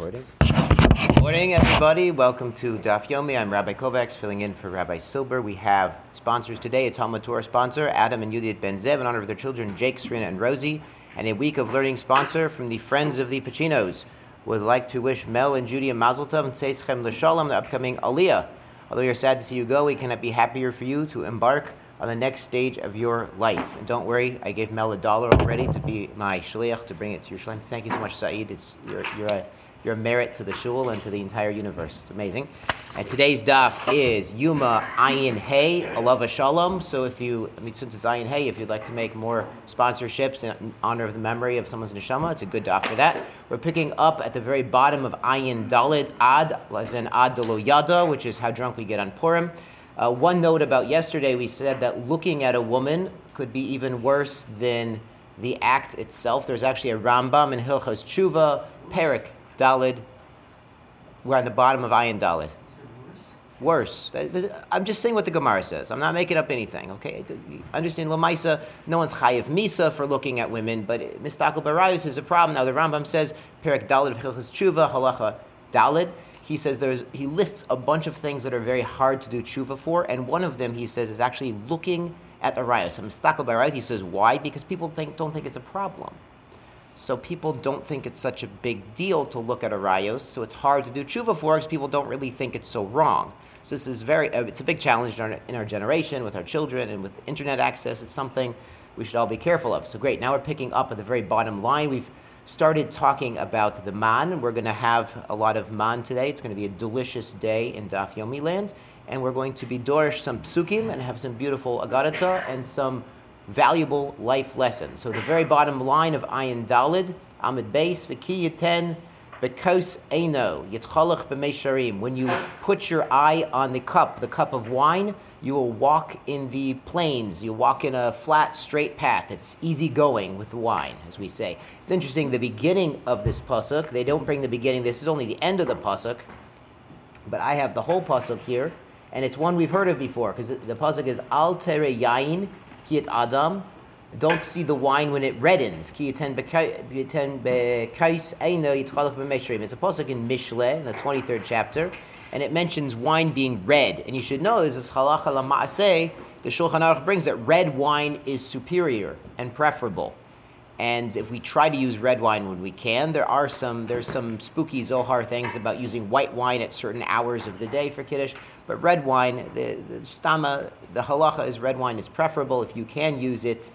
recording. Morning, everybody. Welcome to Daf Yomi. I'm Rabbi Kovacs, filling in for Rabbi Silber. We have sponsors today. A Talmud Torah sponsor, Adam and Yudit Ben Zev, in honor of their children, Jake, Serena, and Rosie. And a week of learning sponsor from the Friends of the Pacinos. Would like to wish Mel and Judy a Mazel Tov and Seischem L'Shalom, the upcoming Aliyah. Although we are sad to see you go, we cannot be happier for you to embark on the next stage of your life. And don't worry, I gave Mel a dollar already to be my shliach to bring it to your shalom. Thank you so much, Saeed. It's, you're, you're a your merit to the shul and to the entire universe. It's amazing. And today's daf is Yuma Ayin Hey Alava Shalom. So if you, I mean, since it's Ayin Hey, if you'd like to make more sponsorships in honor of the memory of someone's neshama, it's a good daf for that. We're picking up at the very bottom of Ayin Dalid Ad, as in Ad Dolo Yada, which is how drunk we get on Purim. Uh, one note about yesterday, we said that looking at a woman could be even worse than the act itself. There's actually a Rambam in Hilchos Tshuva, Perik Dalid. We're on the bottom of Ayin Dalid. Worse. I'm just saying what the Gemara says. I'm not making up anything. Okay, understand Lamaisa. No one's chayiv misa for looking at women, but mistakel barayus is a problem. Now the Rambam says Perik Dalid of Hilchos Tshuva Halacha Dalid. He says there's he lists a bunch of things that are very hard to do tshuva for, and one of them he says is actually looking at the rayos. So mistakel barayus. He says why? Because people think don't think it's a problem. So people don't think it's such a big deal to look at a rayos, so it's hard to do tshuva for because people don't really think it's so wrong. So this is very, uh, it's a big challenge in our, in our generation with our children and with internet access. It's something we should all be careful of. So great, now we're picking up at the very bottom line. We've started talking about the man. We're going to have a lot of man today. It's going to be a delicious day in Daf Yomi land. And we're going to be dorish some psukim and have some beautiful agadata and some valuable life lessons. So the very bottom line of Ayin Dalid, Amid Beis, V'ki Yiten, Bekos Eino, Yitzchalach B'meisharim. When you put your eye on the cup, the cup of wine, you will walk in the plains. You walk in a flat, straight path. It's easy going with the wine, as we say. It's interesting, the beginning of this pasuk, they don't bring the beginning, this is only the end of the pasuk, but I have the whole pasuk here, and it's one we've heard of before, because the pasuk is Al Tere Yain Kiyat Adam. Don't see the wine when it reddens. It's a pasuk in Mishle, in the 23rd chapter, and it mentions wine being red. And you should know, this halacha lama'aseh, the Shulchan Aruch brings that red wine is superior and preferable. And if we try to use red wine when we can, there are some there's some spooky Zohar things about using white wine at certain hours of the day for kiddush. But red wine, the, the stama, the halacha is red wine is preferable if you can use it.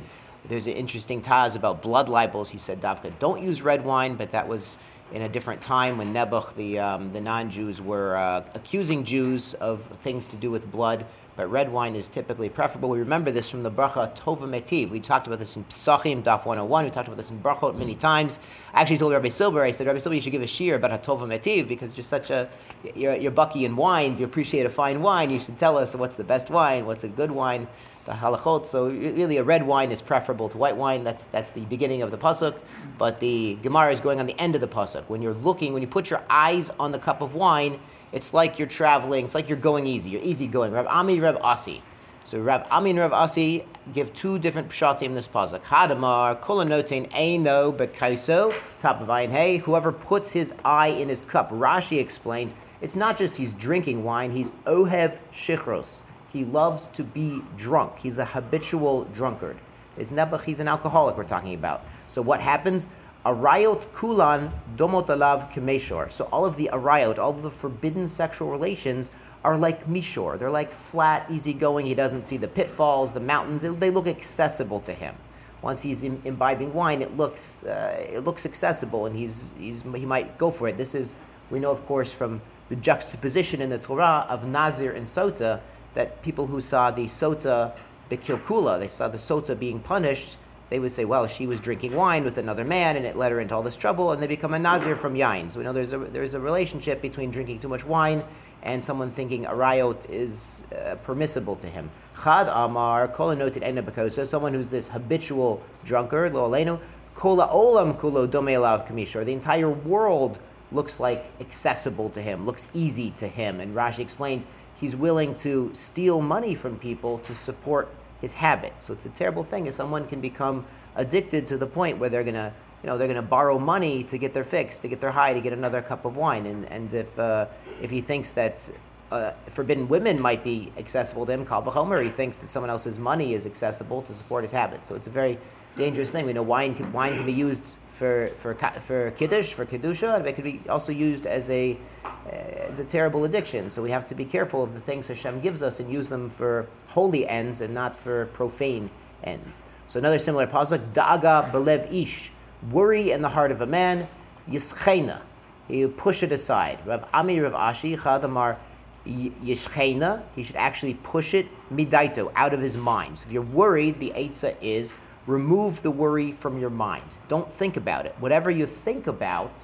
There's an interesting taz about blood libels. He said, Davka, don't use red wine, but that was in a different time when Nebuch, the, um, the non Jews, were uh, accusing Jews of things to do with blood but red wine is typically preferable. We remember this from the bracha Tova Metiv. We talked about this in Psachim, Daf 101. We talked about this in Brachot many times. I actually told Rabbi Silber, I said, Rabbi Silber, you should give a shiur about a Tova Metiv because you're such a, you're, you're bucky in wines, you appreciate a fine wine. You should tell us what's the best wine, what's a good wine, the halachot. So really a red wine is preferable to white wine. That's, that's the beginning of the pasuk. But the Gemara is going on the end of the pasuk. When you're looking, when you put your eyes on the cup of wine, it's like you're traveling, it's like you're going easy, you're easy going. Rav Ami, Rav Asi. So Rav Ami and Rav Asi give two different pshatim in this pasuk. Hadamar, kolanotain eino bekaiso, top of ayin hey, whoever puts his eye in his cup. Rashi explains, it's not just he's drinking wine, he's ohev shichros. He loves to be drunk. He's a habitual drunkard. It's nebuch, he's an alcoholic we're talking about. So what happens? Arayot kulan domot alav kemeshor. So all of the arayot, all of the forbidden sexual relations are like mishor. They're like flat, easygoing. He doesn't see the pitfalls, the mountains. They look accessible to him. Once he's imbibing wine, it looks uh, it looks accessible, and he's, he's he might go for it. This is we know, of course, from the juxtaposition in the Torah of Nazir and Sota that people who saw the Sota bekilkula, they saw the Sota being punished they would say, well, she was drinking wine with another man and it led her into all this trouble, and they become a nazir from yain. So we know there's a, there's a relationship between drinking too much wine and someone thinking arayot is uh, permissible to him. Chad amar kola kolanotit enabakosa, someone who's this habitual drunkard, lo alenu, kola olam kulo domelav kamishor. The entire world looks like accessible to him, looks easy to him. And Rashi explains he's willing to steal money from people to support his habit. So it's a terrible thing if someone can become addicted to the point where they're going to you know, they're going to borrow money to get their fix, to get their high, to get another cup of wine. And, and if, uh, if he thinks that uh, forbidden women might be accessible to him, Kal V'chomer, he thinks that someone else's money is accessible to support his habit. So it's a very dangerous thing. We know wine can, wine can be used for, for, for kiddush, for kedusha, and it could be also used as a, uh, as a terrible addiction. So we have to be careful of the things Hashem gives us and use them for holy ends and not for profane ends. So another similar pasuk, Daga belev ish, worry in the heart of a man, yischena, you push it aside. Rav Ami Rav Asi Chadamar yishchena, he should actually push it midaito out of his mind. So if you're worried, the eitzah is remove the worry from your mind. Don't think about it. Whatever you think about,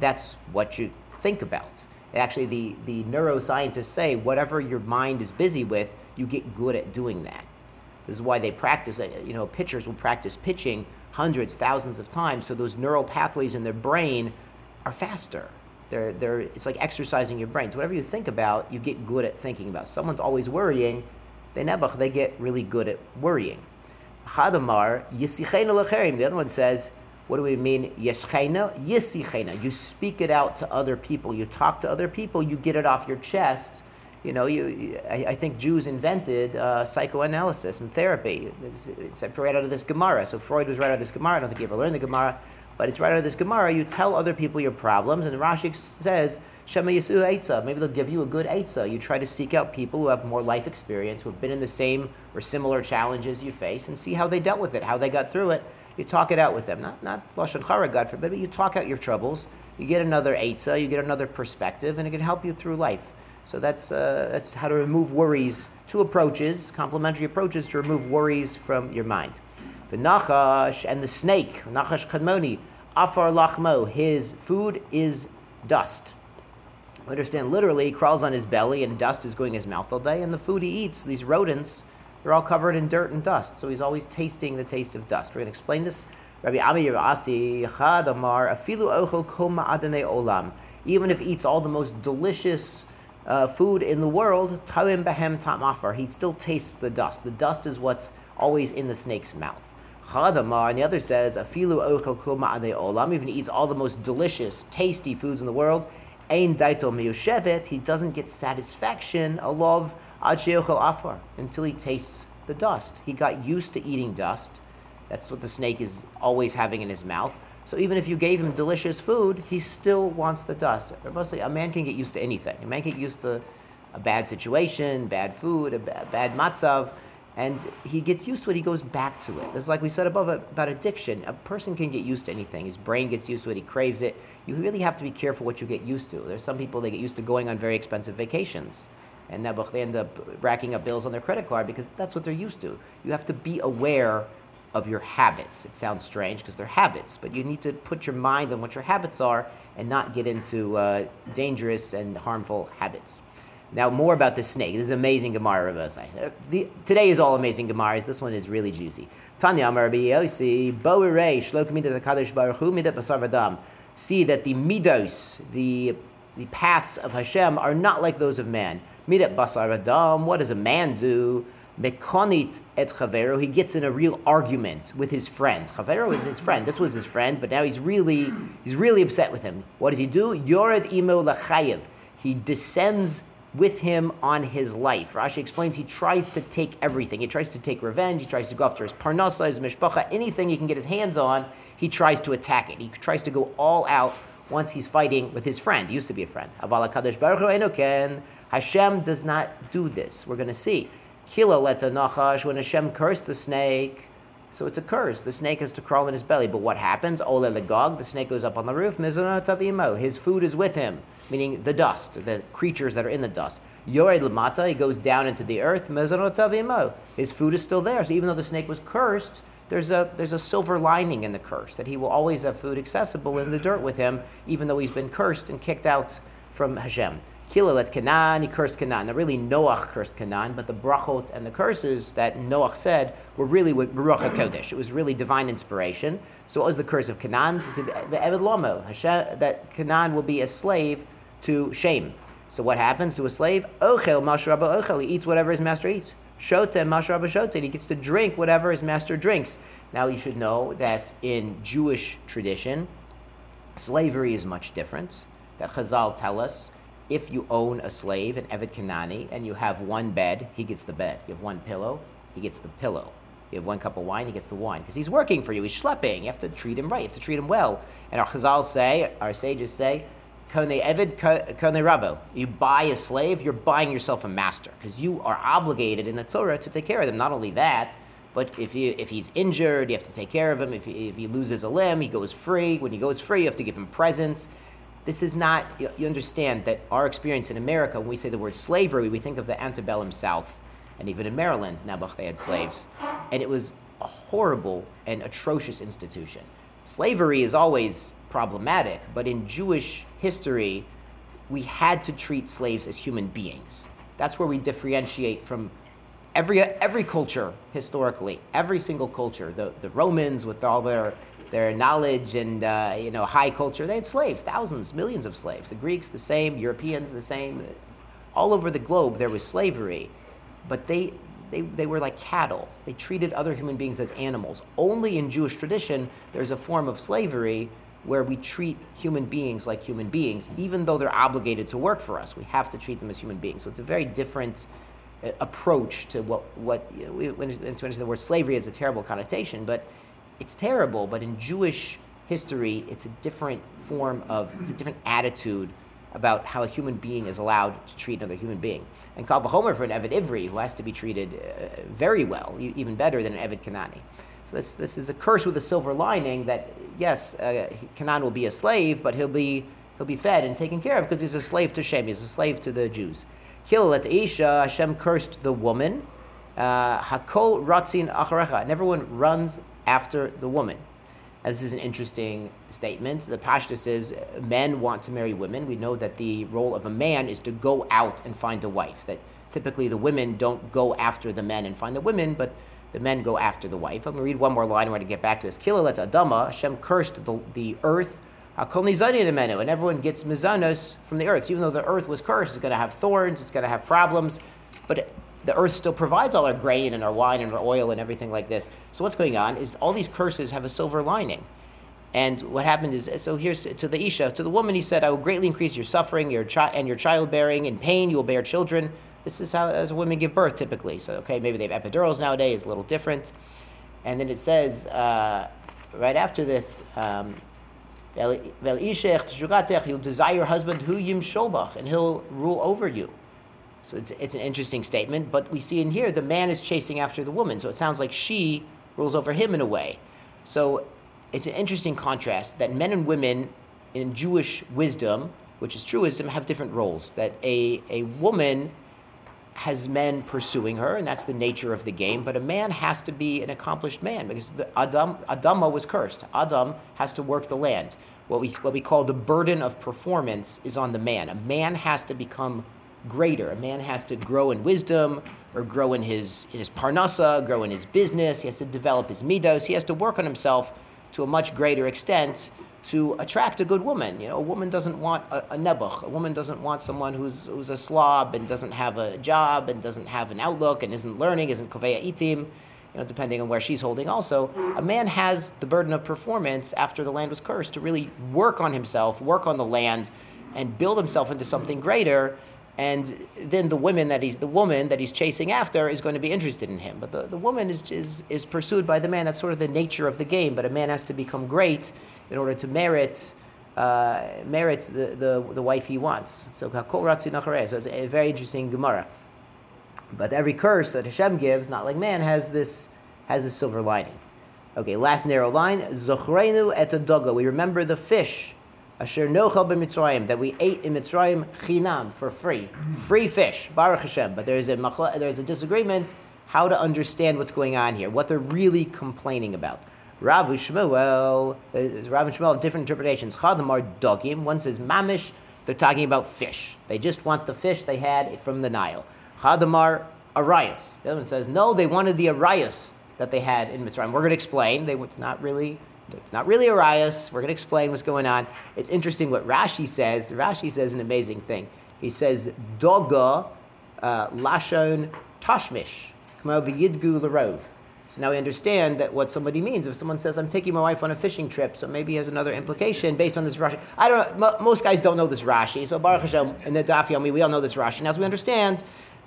that's what you think about. Actually, the, the neuroscientists say whatever your mind is busy with, you get good at doing that. This is why they practice, uh, you know, pitchers will practice pitching hundreds, thousands of times, so those neural pathways in their brain are faster. They're, they're, it's like exercising your brain. So whatever you think about, you get good at thinking about. Someone's always worrying, they nebuch, they get really good at worrying. Hadamar, The other one says, what do we mean? Yeshchena, yisichena. You speak it out to other people. You talk to other people. You get it off your chest you know, you, I, I think Jews invented uh, psychoanalysis and therapy. It's, it's right out of this Gemara. So Freud was right out of this Gemara. I don't think he ever learned the Gemara, but it's right out of this Gemara. You tell other people your problems, and Rashi says, Shema Yisu Eitzah. Maybe they'll give you a good Eitzah. You try to seek out people who have more life experience, who have been in the same or similar challenges you face, and see how they dealt with it, how they got through it. You talk it out with them. Not, not Lashon Chara, God forbid, but you talk out your troubles. You get another Eitzah, you get another perspective, and it can help you through life. So that's, uh, that's how to remove worries. Two approaches, complementary approaches to remove worries from your mind. The Nachash and the snake, Nachash Kadmoni, Afar Lachmo, his food is dust. Understand, literally, he crawls on his belly and dust is going in his mouth all day, and the food he eats, these rodents, they're all covered in dirt and dust. So he's always tasting the taste of dust. We're going to explain this. Rabbi Ami Asi, Chadamar, Afilu Ochel Koma Adane Olam. Even if he eats all the most delicious uh, food in the world, Tawim Behem Tamafar, he still tastes the dust. The dust is what's always in the snake's mouth. Chadamar, and the other says, Afilu Ochel Kuma Ade Olam, even he eats all the most delicious, tasty foods in the world. Ein Daito Miyoshevet, he doesn't get satisfaction, a love Ad Afar, until he tastes the dust. He got used to eating dust. That's what the snake is always having in his mouth. So even if you gave him delicious food, he still wants the dust. Mostly, a man can get used to anything. A man can get used to a bad situation, bad food, a bad matzav, and he gets used to it. He goes back to it. It's like we said above about addiction. A person can get used to anything. His brain gets used to it. He craves it. You really have to be careful what you get used to. There's some people they get used to going on very expensive vacations, and they end up racking up bills on their credit card because that's what they're used to. You have to be aware of your habits. It sounds strange because they're habits, but you need to put your mind on what your habits are and not get into uh, dangerous and harmful habits. Now, more about the snake. This is amazing Gemara, Rabbi uh, the, Today is all amazing Gemaras. This one is really juicy. Tanya Amar Yosi, Boirei, Shlokamida the Kadosh Baruch Hu, Midat Basar Vadam. See that the midos, the, the paths of Hashem, are not like those of man. Midat Basar adam, what does a man do? Mekonit et Chavero, he gets in a real argument with his friend. Chavero is his friend. This was his friend, but now he's really he's really upset with him. What does he do? Yored imo lachayev. He descends with him on his life. Rashi explains he tries to take everything. He tries to take revenge. He tries to go after his parnasa, his mishpacha, anything he can get his hands on. He tries to attack it. He tries to go all out once he's fighting with his friend. He used to be a friend. Baruch hu Hashem does not do this. We're going to see. Kilo leta nachash, when Hashem cursed the snake, so it's a curse. The snake has to crawl in his belly. But what happens? Ole legog, the snake goes up on the roof. Mizonatavimo, his food is with him, meaning the dust, the creatures that are in the dust. Yored lamata, he goes down into the earth. Mizonatavimo, his food is still there. So even though the snake was cursed, there's a, there's a silver lining in the curse, that he will always have food accessible in the dirt with him, even though he's been cursed and kicked out from Hashem. Kilalet Canaan, he cursed Canaan. Now, really, Noach cursed Canaan, but the brachot and the curses that Noach said were really with Ruach HaKodesh. It was really divine inspiration. So, what was the curse of Canaan? The Eved Lomo, that Canaan will be a slave to Shem. So, what happens to a slave? Ochel Mashraba Ochel, he eats whatever his master eats. Shote Mashraba Shote, he gets to drink whatever his master drinks. Now you should know that in Jewish tradition, slavery is much different. That Chazal tell us if you own a slave, an Eved Kanani, and you have one bed, he gets the bed. You have one pillow, he gets the pillow. You have one cup of wine, he gets the wine. Because he's working for you, he's schlepping. You have to treat him right, you have to treat him well. And our Chazal say, our sages say, Kone Eved, Kone Rabo. You buy a slave, you're buying yourself a master. Because you are obligated in the Torah to take care of them. Not only that, but if, you, if he's injured, you have to take care of him. If he, if he loses a limb, he goes free. When he goes free, you have to give him presents. This is not, you, understand that our experience in America, when we say the word slavery, we think of the antebellum South. And even in Maryland, Nebuch, they had slaves. And it was a horrible and atrocious institution. Slavery is always problematic, but in Jewish history, we had to treat slaves as human beings. That's where we differentiate from every every culture historically, every single culture. The the Romans with all their their knowledge and uh, you know high culture, they had slaves, thousands, millions of slaves. The Greeks the same, Europeans the same. All over the globe there was slavery, but they. They, they were like cattle. They treated other human beings as animals. Only in Jewish tradition, there's a form of slavery where we treat human beings like human beings, even though they're obligated to work for us. We have to treat them as human beings. So it's a very different approach to what what you know, when it's the word slavery has a terrible connotation, but it's terrible. But in Jewish history, it's a different form of it's a different attitude about how a human being is allowed to treat another human being. And Kal Homer for an Eved Ivri, who has to be treated uh, very well, even better than an Eved Kanani. So this, this is a curse with a silver lining that, yes, uh, Canaan will be a slave, but he'll be, he'll be fed and taken care of because he's a slave to Shem, he's a slave to the Jews. Kill at Isha, Hashem cursed the woman. Uh, Hakol ratzin acharecha. And everyone runs after the woman. This is an interesting statement. The Pashta says men want to marry women. We know that the role of a man is to go out and find a wife. That typically the women don't go after the men and find the women, but the men go after the wife. I'm going to read one more line. I'm going to get back to this. Kilalet Adama, Hashem cursed the, the earth and everyone gets mizanos from the earth. So even though the earth was cursed, it's going to have thorns, it's going to have problems, but the earth still provides all our grain and our wine and our oil and everything like this. So what's going on is all these curses have a silver lining. And what happened is, so here's to, to the Isha, to the woman, he said, I will greatly increase your suffering your chi- and your childbearing. In pain, you will bear children. This is how as women give birth typically. So, okay, maybe they have epidurals nowadays, It's a little different. And then it says, uh, right after this, um, You'll desire your husband who yim and he'll rule over you. So it's, it's an interesting statement, but we see in here the man is chasing after the woman, so it sounds like she rules over him in a way. So it's an interesting contrast that men and women in Jewish wisdom, which is true wisdom, have different roles. That a, a woman has men pursuing her, and that's the nature of the game. But a man has to be an accomplished man because the Adam Adama was cursed. Adam has to work the land. What we what we call the burden of performance is on the man. A man has to become greater. A man has to grow in wisdom or grow in his in his parnasa, grow in his business. He has to develop his midos. He has to work on himself to a much greater extent to attract a good woman. You know, a woman doesn't want a, a nebuch. A woman doesn't want someone who's who's a slob and doesn't have a job and doesn't have an outlook and isn't learning, isn't koveya itim. You know, depending on where she's holding. Also, a man has the burden of performance after the land was cursed to really work on himself, work on the land, and build himself into something greater and then the woman that he's the woman that he's chasing after is going to be interested in him. But the, the woman is, is is pursued by the man. That's sort of the nature of the game. But a man has to become great in order to merit uh, merit the, the, the wife he wants. So so it's a very interesting Gemara. But every curse that Hashem gives, not like man, has this has a silver lining. Okay, last narrow line. Zochreinu et adoga. We remember the fish Asher nochal b'Mitzrayim that we ate in Mitzrayim chinam for free, free fish, Baruch Hashem. But there's a there's a disagreement how to understand what's going on here, what they're really complaining about. Rav Shmuel, uh, Rav and Shmuel have different interpretations. Chadamar dogim. One says mamish. They're talking about fish. They just want the fish they had from the Nile. Chadamar arayas. The other one says no. They wanted the arayas that they had in Mitzrayim. We're going to explain. They, it's not really it's not really Arias. We're going to explain what's going on. It's interesting what Rashi says. Rashi says an amazing thing. He says, Doga uh, lashon tashmish, yidgu larov. So now we understand that what somebody means. If someone says, I'm taking my wife on a fishing trip, so maybe he has another implication based on this Rashi. I don't know, most guys don't know this Rashi, so Baruch Hashem, in the Daf Yomi, we all know this Rashi. And as we understand,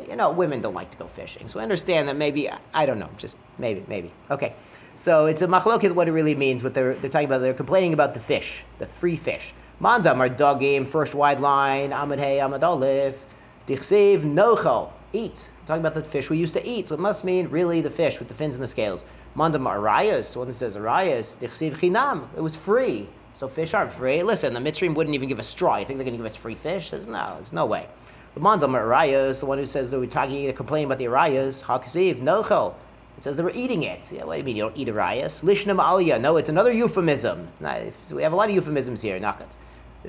you know, women don't like to go fishing. So we understand that maybe, I don't know, just maybe, maybe. Okay. So it's a machlokit what it really means, what they're, they're talking about. They're complaining about the fish, the free fish. Mandam are dogim, first wide line, amad hey, amad olive, dichsev, nochel, eat talking about the fish we used to eat. So it must mean really the fish with the fins and the scales. Mandam arayas, the one that says arayas, dichsiv chinam. It was free. So fish aren't free. Listen, the Mitzrayim wouldn't even give us straw. You think they're going to give us free fish? There's no, there's no way. The mandam arayas, the one who says that we're talking, complaining about the arayas, hakasiv, nocho. It says they were eating it. Yeah, what do you mean you don't eat arayas? Lishnam aliyah. No, it's another euphemism. So we have a lot of euphemisms here, nakat.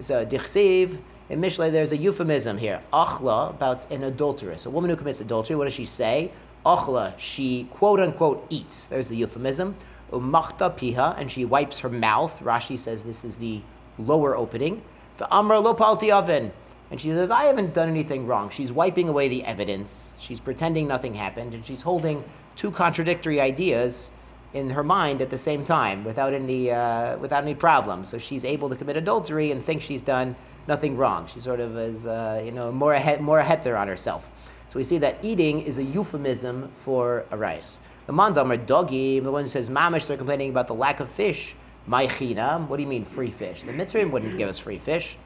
So dichsiv, in Mishle, there's a euphemism here. Achla, about an adulteress. A woman who commits adultery, what does she say? Achla, she quote unquote eats. There's the euphemism. Umachta piha, and she wipes her mouth. Rashi says this is the lower opening. The amra lo palti oven. And she says, I haven't done anything wrong. She's wiping away the evidence. She's pretending nothing happened, and she's holding two contradictory ideas in her mind at the same time without any, uh, without any problem. So she's able to commit adultery and think she's done nothing wrong. She sort of is, uh, you know, more a, more a heter on herself. So we see that eating is a euphemism for arayas. The mandam are dogim, the one who says mamish, they're complaining about the lack of fish. Maichinam, what do you mean free fish? The Mitzrayim wouldn't give us free fish.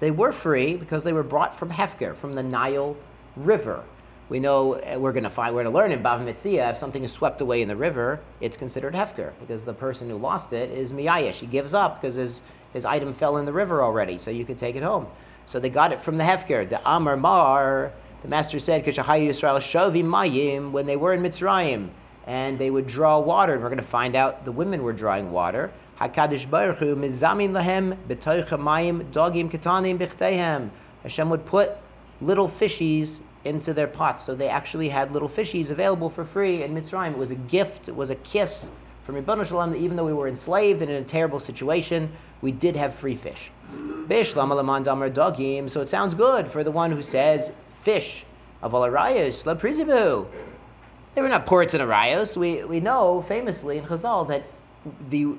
They were free because they were brought from Hefker, from the Nile River. We know uh, we're going to find, we're going to learn in Bava Metzia, if something is swept away in the river, it's considered Hefker because the person who lost it is Miyayish. He gives up because his his item fell in the river already, so you could take it home. So they got it from the Hefker. The Amar Mar, the master said, Yisrael Shavi Mayim, when they were in Mitzrayim, and they would draw water, and we're going to find out the women were drawing water. Hakadosh Baruch Hu mizamin lahem mayim dogim ketanim bichtehem. Hashem would put little fishies into their pots, so they actually had little fishies available for free in Mitzrayim. It was a gift, it was a kiss from Ribbon Shalom, even though we were enslaved and in a terrible situation, we did have free fish. So it sounds good for the one who says fish of alarayos la prizibu. They were not ports and arayos. We, we know famously in Chazal that the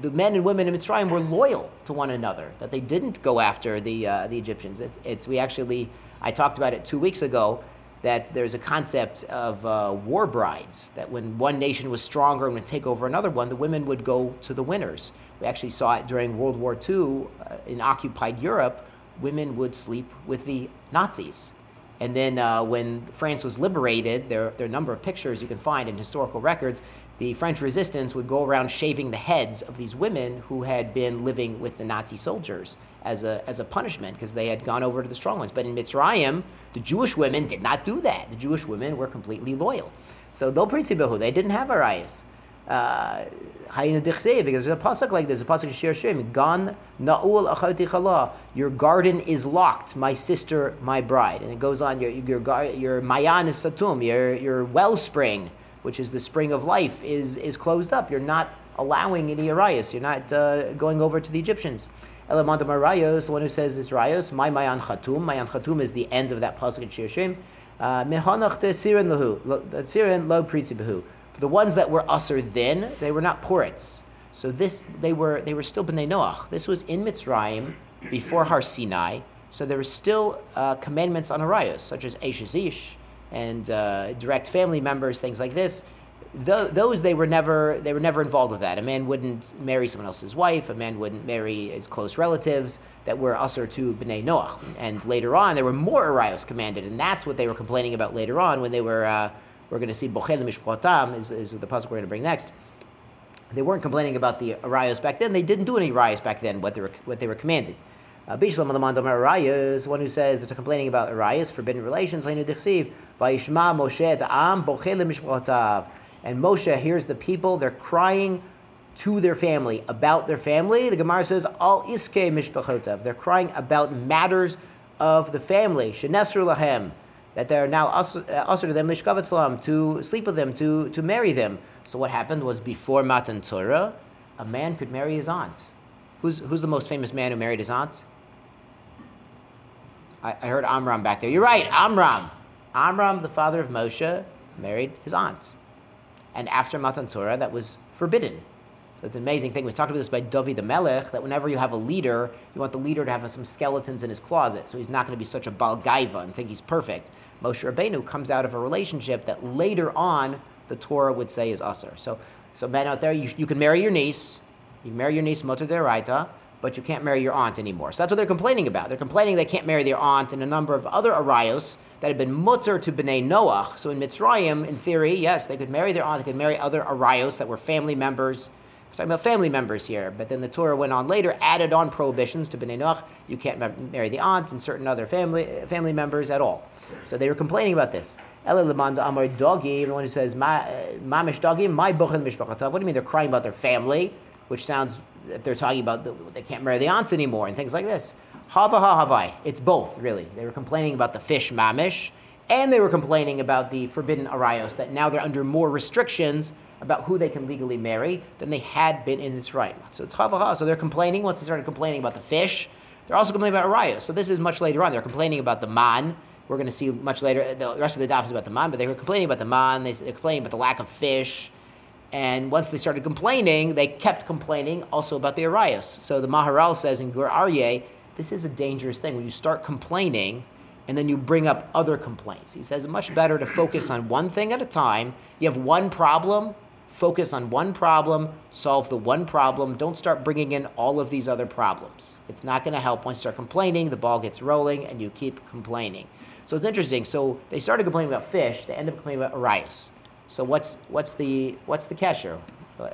the men and women in Mitzrayim were loyal to one another. That they didn't go after the uh, the Egyptians. It's, it's we actually I talked about it two weeks ago that there's a concept of uh, war brides, that when one nation was stronger and would take over another one, the women would go to the winners. We actually saw it during World War II uh, in occupied Europe. Women would sleep with the Nazis. And then uh, when France was liberated, there, there are a number of pictures you can find in historical records. The French resistance would go around shaving the heads of these women who had been living with the Nazi soldiers as a, as a punishment because they had gone over to the strong ones. But in Mitzrayim, the Jewish women did not do that. The Jewish women were completely loyal. So they'll. They didn't have arayas. Uh, because there's a pasuk like this, a pasuk Shir Shirim, Gan na'ul achati Your garden is locked, my sister, my bride. And it goes on, your, your, your mayan is satum, your, your wellspring, which is the spring of life, is, is closed up. You're not allowing any arayas. You're not uh, going over to the Egyptians. Elamanta Marayos, the one who says it's Rayos, my Mayan Chatum. Mayan Chatum is the end of that pasuk in Shir Shem. Uh, Mehanach de Sirin Lahu, Sirin Lo Pritzi Behu. For the ones that were usher then, they were not porets. So this, they were, they were still Bnei Noach. This was in Mitzrayim before Har Sinai. So there were still uh, commandments on Arayos, such as Eshazish and uh, direct family members, things like this those they were never they were never involved with that. A man wouldn't marry someone else's wife. A man wouldn't marry his close relatives that were usher to bnei Noach. And later on, there were more arayos commanded, and that's what they were complaining about later on when they were. Uh, we're going to see bochel mishpatam is, is the puzzle we're going to bring next. They weren't complaining about the arayos back then. They didn't do any arayos back then. What they were what they were commanded. Uh, Bishlam Alamandam Arayas, one who says they're complaining about arayos, forbidden relations. Vayishma Moshe Am Bochel mishpatav and Moshe hears the people, they're crying to their family, about their family. The Gemara says, Al iske mishpachotav. They're crying about matters of the family. Shenesru lahem. That they're now uh, usher to them, lishkavet to sleep with them, to, to marry them. So what happened was before Matan Torah, a man could marry his aunt. Who's, who's the most famous man who married his aunt? I, I heard Amram back there. You're right, Amram. Amram, the father of Moshe, married his aunt. And after Matan Torah, that was forbidden. So it's an amazing thing. We talked about this by David the Melech, that whenever you have a leader, you want the leader to have some skeletons in his closet. So he's not going to be such a balgaiva and think he's perfect. Moshe Rabbeinu comes out of a relationship that later on the Torah would say is usher. So, so men out there, you, you can marry your niece, you marry your niece, Mutter Deraita, but you can't marry your aunt anymore. So that's what they're complaining about. They're complaining they can't marry their aunt and a number of other arayos that had been mutter to Bnei Noach. So in Mitzrayim, in theory, yes, they could marry their aunt, they could marry other arayos that were family members. We're talking about family members here, but then the Torah went on later, added on prohibitions to Bnei Noach. You can't marry the aunt and certain other family, family members at all. So they were complaining about this. Ela Lemanda Amar Dogim, the one who says, uh, Mamish Dogim, my Buchan Mishpachatav. What do you mean they're crying about their family? Which sounds that they're talking about the, they can't marry the aunts anymore and things like this. Hava ha havai. It's both, really. They were complaining about the fish mamish, and they were complaining about the forbidden arayos, that now they're under more restrictions about who they can legally marry than they had been in its right. So it's hava ha. So they're complaining, once they started complaining about the fish, they're also complaining about arayos. So this is much later on. They're complaining about the man. We're going to see much later. The rest of the daf is about the man, but they were complaining about the man. They, they're complaining about the lack of fish. And once they started complaining, they kept complaining also about the Arias. So the Maharal says in Gur Aryeh, this is a dangerous thing. When you start complaining and then you bring up other complaints. He says much better to focus on one thing at a time. You have one problem, focus on one problem, solve the one problem. Don't start bringing in all of these other problems. It's not going to help. Once you start complaining, the ball gets rolling and you keep complaining. So it's interesting. So they started complaining about fish, they end up complaining about Arias. So what's what's the what's the kesher?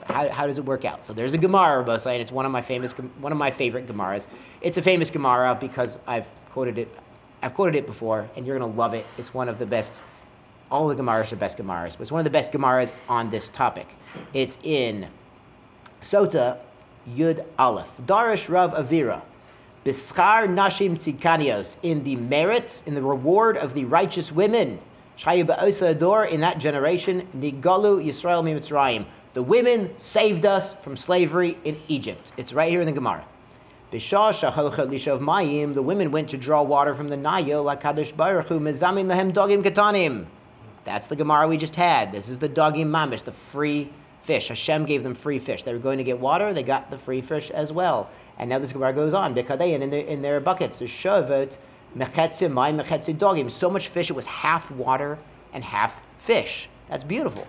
How, how does it work out? So there's a Gemara, and it's one of my famous one of my favorite Gemaras. It's a famous Gemara because I've quoted it. I've quoted it before, and you're gonna love it. It's one of the best. All the Gemaras are best Gemaras, but it's one of the best Gemaras on this topic. It's in Sota Yud Aleph. Darish Rav Avira. Bischar Nashim Tzikanios. In the merits, in the reward of the righteous women in that generation, Nigalu Yisrael Mitzrayim. The women saved us from slavery in Egypt. It's right here in the Gemara. The women went to draw water from the Nile, like Kadosh Baruch Hu, mezamin dogim katanim. That's the Gemara we just had. This is the dogim mamish, the free fish. Hashem gave them free fish. They were going to get water, they got the free fish as well. And now this Gemara goes on. Bekadein in their, in their buckets. The shavet Mechetze mai, mechetze dogim. So much fish, it was half water and half fish. That's beautiful.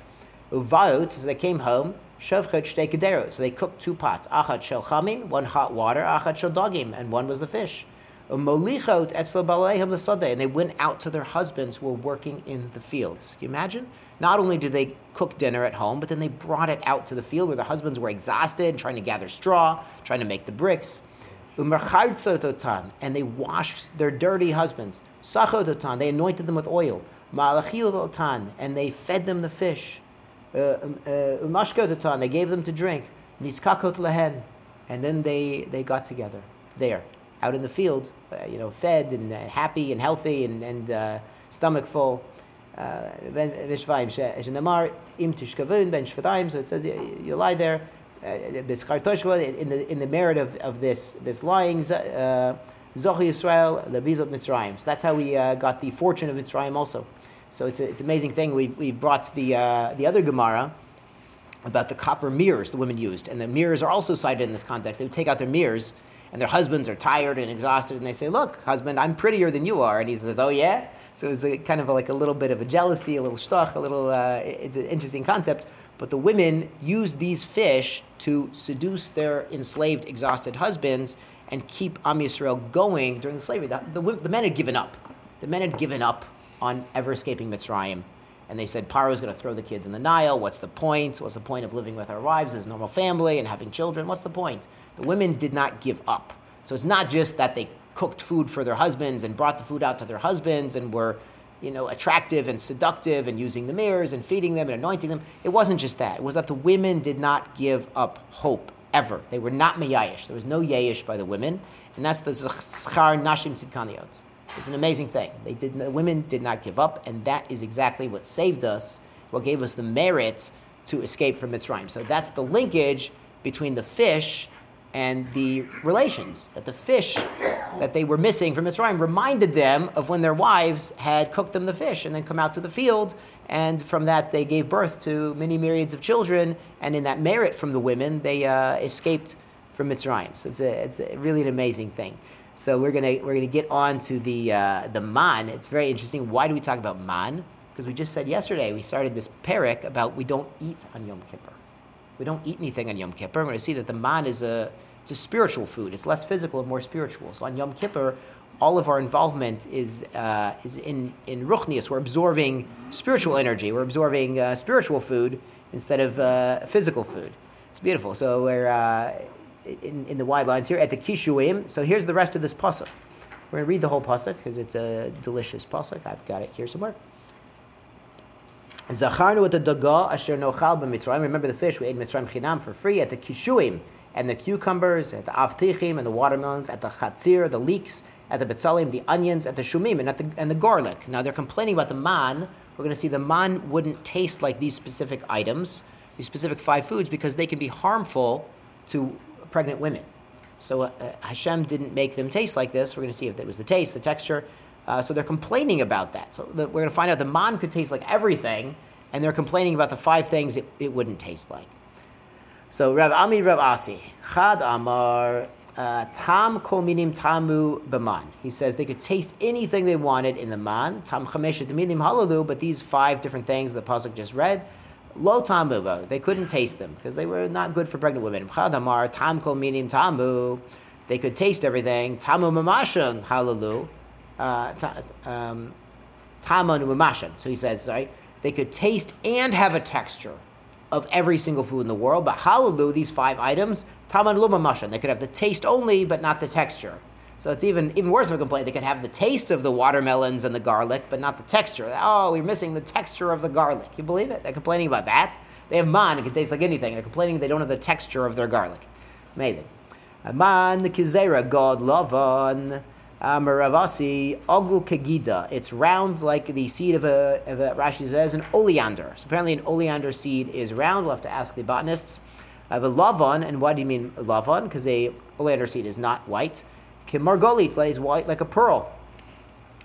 Uvayot, so they came home, shavchet So they cooked two pots. Achat shel chamin, one hot water, achat shel dogim, and one was the fish. Umolichot etzlo baleihem. And they went out to their husbands who were working in the fields. Can you imagine? Not only did they cook dinner at home, but then they brought it out to the field where the husbands were exhausted, trying to gather straw, trying to make the bricks and they washed their dirty husbands. Sachototan, they anointed them with oil. Malachiototan, and they fed them the fish. Uh, um, uh, Umashkototan, they gave them to drink. Niskakot lehen, and then they, they got together there, out in the field, uh, you know, fed and happy and healthy and, and uh, stomach full. Uh, so it says you, you lie there uh, in the in the merit of, of this this lying uh, Zochi Yisrael Lebizot Mitzrayim. So that's how we uh, got the fortune of Mitzrayim also. So it's a, it's an amazing thing. We we brought the the other Gemara about the copper mirrors the women used, and the mirrors are also cited in this context. They would take out their mirrors, and their husbands are tired and exhausted, and they say, "Look, husband, I'm prettier than you are," and he says, "Oh yeah." So it's a, kind of a, like a little bit of a jealousy, a little shtuch, a little. Uh, it's an interesting concept. But the women used these fish to seduce their enslaved, exhausted husbands and keep Am Yisrael going during the slavery. The, the, the, men had given up. The men had given up on ever escaping Mitzrayim. And they said, Paro is going to throw the kids in the Nile. What's the point? What's the point of living with our wives as a normal family and having children? What's the point? The women did not give up. So it's not just that they cooked food for their husbands and brought the food out to their husbands and were you know, attractive and seductive and using the mirrors and feeding them and anointing them. It wasn't just that. It was that the women did not give up hope ever. They were not meyayish. There was no yayish by the women, and that's the schar nashim tzidkaniot. It's an amazing thing. They did. The women did not give up, and that is exactly what saved us. What gave us the merit to escape from Mitzrayim. So that's the linkage between the fish and the relations that the fish that they were missing from Mitzrayim reminded them of when their wives had cooked them the fish and then come out to the field. And from that, they gave birth to many myriads of children. And in that merit from the women, they uh, escaped from Mitzrayim. So it's, a, it's a really an amazing thing. So we're gonna we're gonna get on to the uh, the man. It's very interesting. Why do we talk about man? Because we just said yesterday we started this parak about we don't eat on Yom Kippur. We don't eat anything on Yom Kippur. We're to see that the man is a it's a spiritual food. It's less physical and more spiritual. So on Yom Kippur, all of our involvement is uh, is in in ruchnius. We're absorbing spiritual energy. We're absorbing uh, spiritual food instead of uh, physical food. It's beautiful. So we're uh, in, in the wide lines here at the Kishuim. So here's the rest of this pasuk. We're to read the whole pasuk because it's a delicious pasuk. I've got it here somewhere. Zacharnu at the daga asher nochal b'mitzrayim. Remember the fish we ate mitzrayim chinam for free at the kishuim and the cucumbers, at the avtichim and the watermelons, at the chatzir, the leeks, at the betzalim, the onions, at the shumim, and at the and the garlic. Now they're complaining about the man. We're going to see the man wouldn't taste like these specific items, these specific five foods, because they can be harmful to pregnant women. So uh, Hashem didn't make them taste like this. We're going to see if it was the taste, the texture. Uh, so they're complaining about that. So the, we're going to find out the man could taste like everything, and they're complaining about the five things it, it wouldn't taste like. So Rav Ami Rav Asi, Chad Amar, uh, Tam Kol Minim Tamu B'man. He says they could taste anything they wanted in the man. Tam Chameshet Minim Halalu, but these five different things the pasuk just read, Lo tamu, they couldn't taste them because they were not good for pregnant women. Chad Amar, tam kol minim tamu, they could taste everything. Tamu mamashan halalu, uh, um, tamu mamashan. So he says, sorry, they could taste and have a texture of every single food in the world. But halalu, these five items, taman lumamashan, they could have the taste only, but not the texture. So it's even even worse of a complaint. They could have the taste of the watermelons and the garlic, but not the texture. Oh, we're missing the texture of the garlic. You believe it? They're complaining about that. They have man, it can taste like anything. They're complaining they don't have the texture of their garlic. Amazing. Man, the kizera, God, lavan, amaravasi, ogul kagida. It's round like the seed of a, of a, Rashi says, an oleander. So apparently an oleander seed is round. We'll have to ask the botanists. I have a lavan, and what do you mean lavan? Because a oleander seed is not white. Kimargolit lays white like a pearl.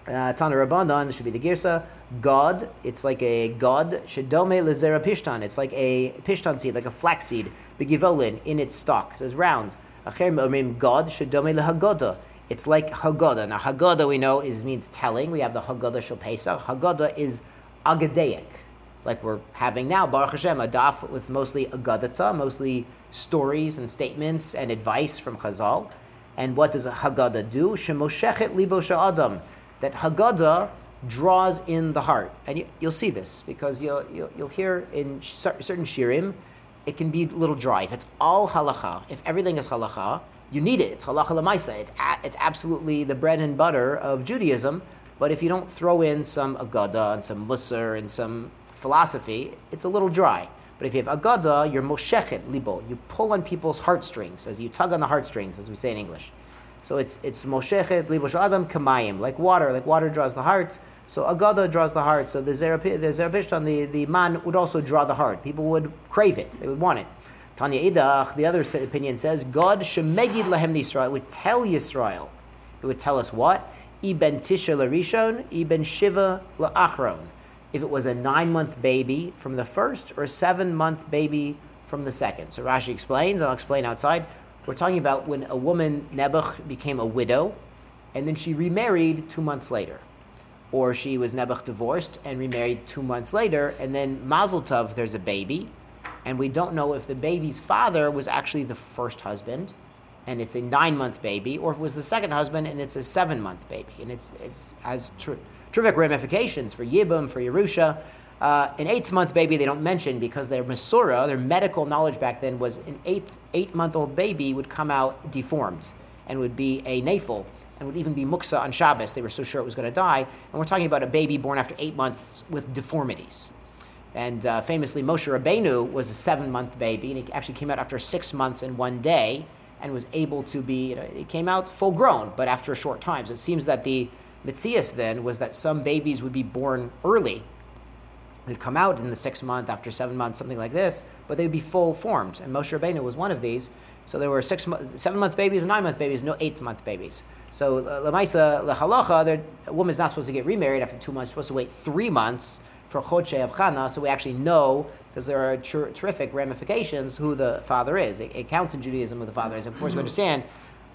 Uh, Tana should be the girsa. God, it's like a god. Shedome lezera pishtan. It's like a pishtan seed, like a flax seed. Begivolin in its stalk. So it's round. Acher God shedome lehagoda. It's like Haggadah. Now Haggadah we know is means telling. We have the Haggadah Shal Pesach. Haggadah is agadaic, like we're having now. Baruch Hashem, a daf with mostly agadata, mostly stories and statements and advice from Chazal. And what does a Haggadah do? Shemoshechet libo Adam. That Haggadah draws in the heart. And you, will see this because you'll, you'll, you'll hear in certain shiurim, it can be a little dry. If it's all halacha, if everything is halacha, you need it. It's halacha lemaisa. It's, a, it's absolutely the bread and butter of Judaism. But if you don't throw in some agada and some musar and some philosophy, it's a little dry. But if you have agada, you're moshechet libo. You pull on people's heartstrings, as you tug on the heartstrings, as we say in English. So it's it's moshechet libo adam kamayim, like water. Like water draws the heart. So agada draws the heart. So the zerapishtan, the the man would also draw the heart. People would crave it. They would want it. Tanya Idach, the other opinion says, God shemegid lahem Yisrael. Would tell Yisrael. It would tell us what? Iben tisha larishon, iben shiva la'achron if it was a nine month baby from the first or a seven month baby from the second. So Rashi explains, I'll explain outside. We're talking about when a woman, Nebuch, became a widow and then she remarried two months later. Or she was Nebuch divorced and remarried two months later, and then Mazel Tov, there's a baby, and we don't know if the baby's father was actually the first husband, and it's a nine month baby, or if it was the second husband and it's a seven month baby, and it's it's as true terrific ramifications for Yibum, for Yerusha. Uh, an eighth month baby they don't mention because their Masura, their medical knowledge back then was an eight, eight month old baby would come out deformed and would be a nafel and would even be muksa on Shabbos. They were so sure it was going to die. And we're talking about a baby born after eight months with deformities. And uh, famously, Moshe Rabbeinu was a seven month baby, and he actually came out after six months and one day and was able to be, you know, he came out full grown, but after a short time. So it seems that the Mitzias then was that some babies would be born early. They'd come out in the six month, after seven months, something like this, but they'd be full formed. And Moshe Rabbeinu was one of these. So there were six, seven month babies, nine month babies, no eight month babies. So lemaisa lehalacha, a woman is not supposed to get remarried after two months. She's supposed to wait three months for chodshei of chana, so we actually know because there are ter- terrific ramifications who the father is. It, it, counts in Judaism who the father is. Of course, we understand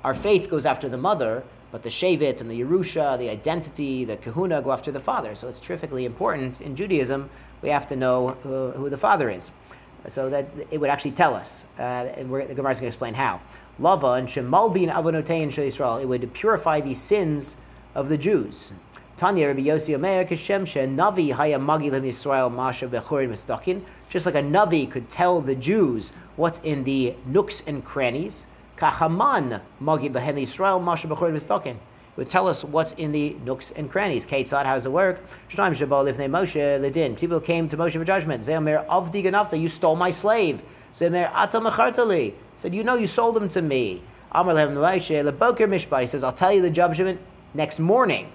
our faith goes after the mother, but the Shavit and the Yerusha, the identity, the Kahuna go after the father. So it's terrifically important in Judaism. We have to know who, who the father is so that it would actually tell us. Uh, and the Gemara is going to explain how. Lava and shemalbin avonotein Israel. It would purify the sins of the Jews. Tanya Rabbi Yossi Omer Kashem Navi Haya Magilim Yisrael Masha Bechurin Mistakin. Just like a Navi could tell the Jews what's in the nooks and crannies. Kachaman Magid Lehen Yisrael Masha Bechurin Mistakin would tell us what's in the nooks and crannies. Ketzad, how does it work? Shnaim Shabal Lifnei Moshe Ledin. People came to Moshe for judgment. Zeomer Avdi Ganavta, you stole my slave. Zeomer Ata Mechartali. Said, you know, you sold him to me. Amar Lehem Moshe Leboker Mishpat. He says, I'll tell you the judgment next morning.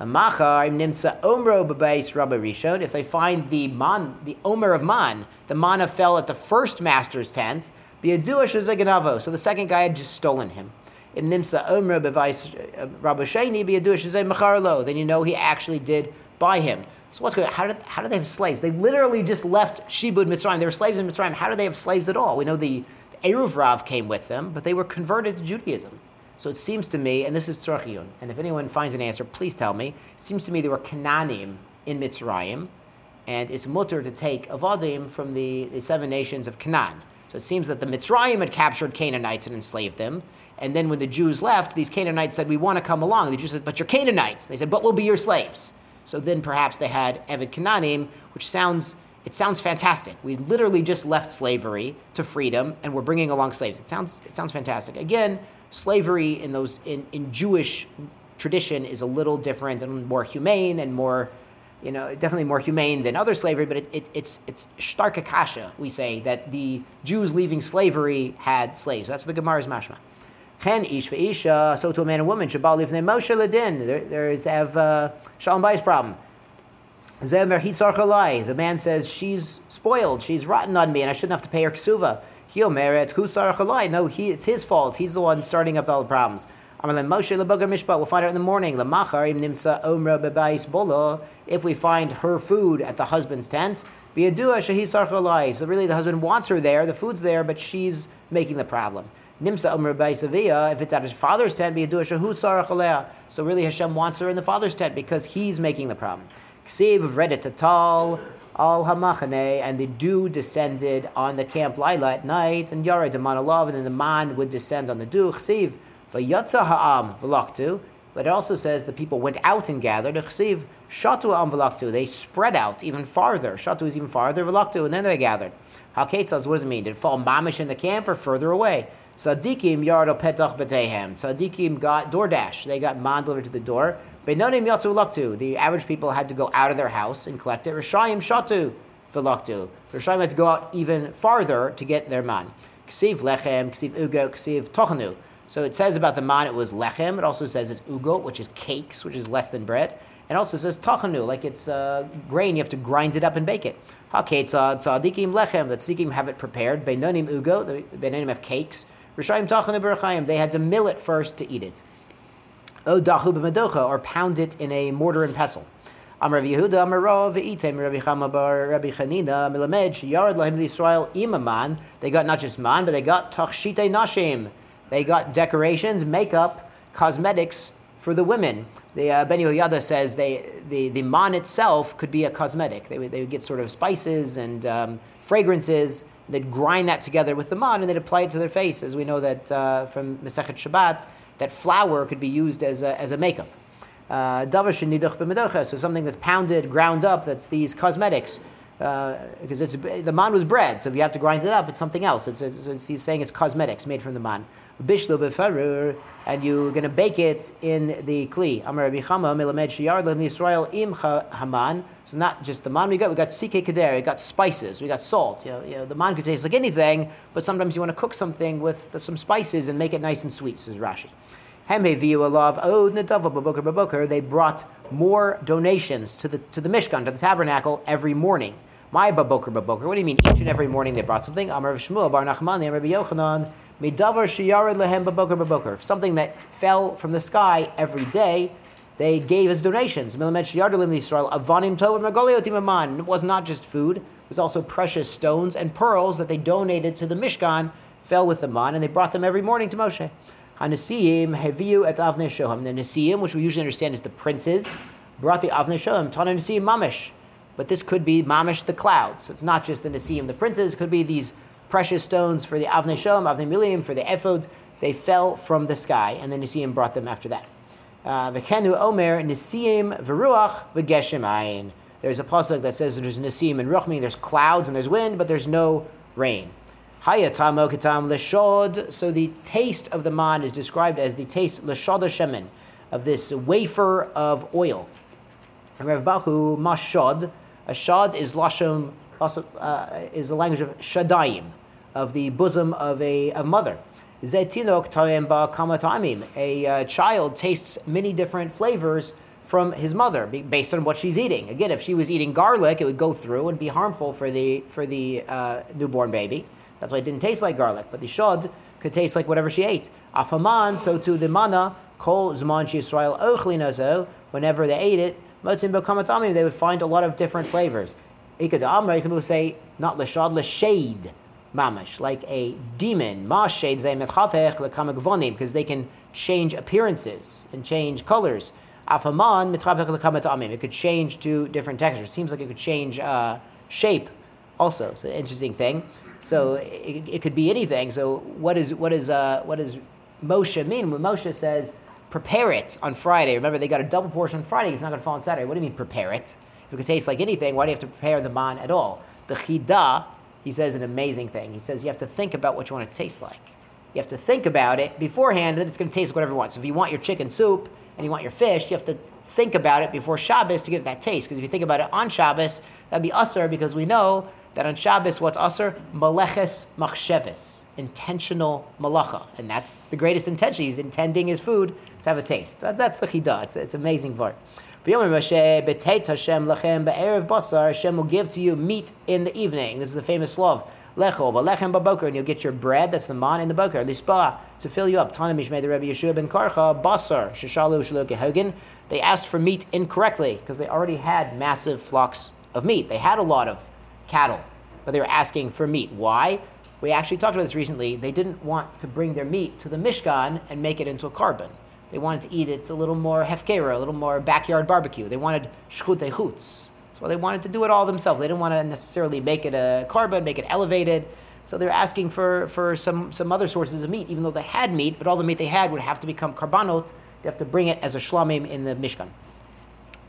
Nimsa Rishon. If they find the man, the Omer of Man, the manna fell at the first master's tent. So the second guy had just stolen him im nimsa uh. Then you know he actually did buy him. So what's going? How did how did they have slaves? They literally just left Shibud Mitzrayim. They were slaves in Mitzrayim. How do they have slaves at all? We know the, the Eruv Rav came with them, but they were converted to Judaism. So it seems to me, and this is Tzorchiyun, and if anyone finds an answer, please tell me. It seems to me there were Canaanim in Mitzrayim, and it's mutter to take Avadim from the, the seven nations of Canaan. So it seems that the Mitzrayim had captured Canaanites and enslaved them, and then when the Jews left, these Canaanites said, We want to come along. The Jews said, But you're Canaanites. They said, But we'll be your slaves. So then perhaps they had Evid Canaanim, which sounds it sounds fantastic. We literally just left slavery to freedom, and we're bringing along slaves. It sounds it sounds fantastic. Again, slavery in those in, in Jewish tradition is a little different and more humane and more, you know, definitely more humane than other slavery. But it, it, it's it's shtarkakasha. We say that the Jews leaving slavery had slaves. That's the Gemara's mashma. Chen ish ve'isha, so to a man and woman, shabal livnei Moshe ledin. There is have uh, shalom bayis problem. The man says she's spoiled, she's rotten on me, and I shouldn't have to pay her ksuva. He'll merit No, he it's his fault. He's the one starting up all the problems. Moshe. We'll find out in the morning. If we find her food at the husband's tent, So really, the husband wants her there. The food's there, but she's making the problem. Nimsa if it's at his father's tent, be So really Hashem wants her in the father's tent because he's making the problem. Ksiv read it to Tal, Al Hamachane, and the dew descended on the camp Lila at night, and Yara Demanalav, and then the man would descend on the dew. Ksiv, Vayatza Ha'am Velaktu, but it also says the people went out and gathered. Ksiv, Shatu Am Velaktu, they spread out even farther. Shatu is even farther, Velaktu, and then they gathered. Haketzaz, what does it mean? Did it fall mamish in the camp or further away? Sadikim yardo petach betehem. Sadikim got DoorDash. They got man delivered to the door. Beinonim yatsu laktu. The average people had to go out of their house and collect it. Rishayim shatu v'laktu. Rishayim had to go out even farther to get their man. Ksiv lechem, ksiv ugo, ksiv tochanu. So it says about the man it was lechem. It also says it's ugo, which is cakes, which is less than bread. And also says tachanu, like it's uh, grain. You have to grind it up and bake it. Haketzad tzadikim lechem. The tzadikim have it prepared. Beinonim ugo. The beinonim have cakes. Rishayim tachanu berachayim. They had to mill it first to eat it. O dachu b'medocha, or pound it in a mortar and pestle. Am Rav Yehuda, Am Rabbi bar Rabbi Chanina, Yarad Lahim Yisrael imaman. They got not just man, but they got tachshite nashim. They got decorations, makeup, cosmetics for the women. The uh, Ben Yehoyada says they, the, the man itself could be a cosmetic. They would, they would get sort of spices and um, fragrances. They'd grind that together with the man and they'd apply it to their face. As we know that uh, from Masechet Shabbat, that flour could be used as a, as a makeup. Uh, so something that's pounded, ground up, that's these cosmetics because uh, it's the man was bread, so if you have to grind it up, it's something else. It's, it's, it's he's saying it's cosmetics made from the man. Bishlo befarur, and you're going to bake it in the kli. Amar Rabbi Chama milamed shiyard Israel im haman. So not just the man we got, we got sikhe kader, we got spices, we got salt. You know, you know, the man could taste like anything, but sometimes you want to cook something with some spices and make it nice and sweet. Says Rashi. They brought more donations to the to the Mishkan, to the tabernacle every morning. My baboker baboker. What do you mean? Each and every morning they brought something. Amar Shmuel bar Nachmani, Rabbi Yochanan, Midavar shiyared lehem baboker baboker. Something that fell from the sky every day, they gave as donations. Milimet shiyarelim Yisrael avanim tov and It was not just food; it was also precious stones and pearls that they donated to the Mishkan. Fell with the man, and they brought them every morning to Moshe. Hanasiyim heviu et avnei shoham. The Nasiyim, which we usually understand as the princes, brought the avnei shoham. Tana Nasiyim mamish. But this could be mamish the clouds. So it's not just the Nasiyim, the princes. It could be these precious stones for the avnei shoham, avnei milium, for the ephod. They fell from the sky, and the Nasiyim brought them after that. Uh, V'kenu omer Nasiyim v'ruach v'geshem ayin. There's a pasuk that says there's Nasiyim and ruach, meaning there's clouds and there's wind, but there's no rain. Hayatamo katam leshod. So the taste of the man is described as the taste leshod shemen, of this wafer of oil. And Rav Bahu mashod. A shod is lashon uh, is the language of shadayim, of the bosom of a, a mother. Zetinok toyemba kamatamim. A uh, child tastes many different flavors from his mother based on what she's eating. Again, if she was eating garlic, it would go through and be harmful for the for the uh, newborn baby. That's why it didn't taste like garlic. But the shod could taste like whatever she ate. Afaman, so to the mana, kol zman Yisrael ochlinazo, whenever they ate it, motzim b'kamatamim, they would find a lot of different flavors. Ikad amray, some people say, not l'shad, l'shade, mamash, like a demon, mashade zay metchafech l'kamagvonim, because they can change appearances and change colors. Afaman, mitchafech l'kamatamim, it could change to different textures. Seems like it could change uh, shape also. An interesting thing. So it, it could be anything. So what is what is uh, what does Moshe mean when Moshe says prepare it on Friday? Remember they got a double portion on Friday. It's not going to fall on Saturday. What do you mean prepare it? If it could taste like anything, why do you have to prepare the man at all? The chida, he says an amazing thing. He says you have to think about what you want to taste like. You have to think about it beforehand that it's going to taste like whatever you want. So if you want your chicken soup and you want your fish, you have to think about it before Shabbos to get that taste. Because if you think about it on Shabbos, that'd be usher because we know that on Shabbos, what's usher? Maleches machsheves, intentional malacha. And that's the greatest intention. He's intending his food to have a taste. So that's the chidah. It's, it's amazing part. Hashem will give to you meat in the evening. This is the famous slav. Lechol, v'lechem baboker, and you'll get your bread, that's the man in the boker, lispa, to fill you up. Tana mishmei the Rebbe Yeshua ben Karcha, basar, sheshalu shaloke They asked for meat incorrectly, because they already had massive flocks of meat. They had a lot of cattle, but they were asking for meat. Why? We actually talked about this recently. They didn't want to bring their meat to the Mishkan and make it into a korban. They wanted to eat it a little more hefkera, a little more backyard barbecue. They wanted shchute chutz. That's why they wanted to do it all themselves. They didn't want to necessarily make it a korban, make it elevated. So they're asking for, for some, some other sources of meat, even though they had meat, but all the meat they had would have to become karbanot. They have to bring it as a shlamim in the Mishkan.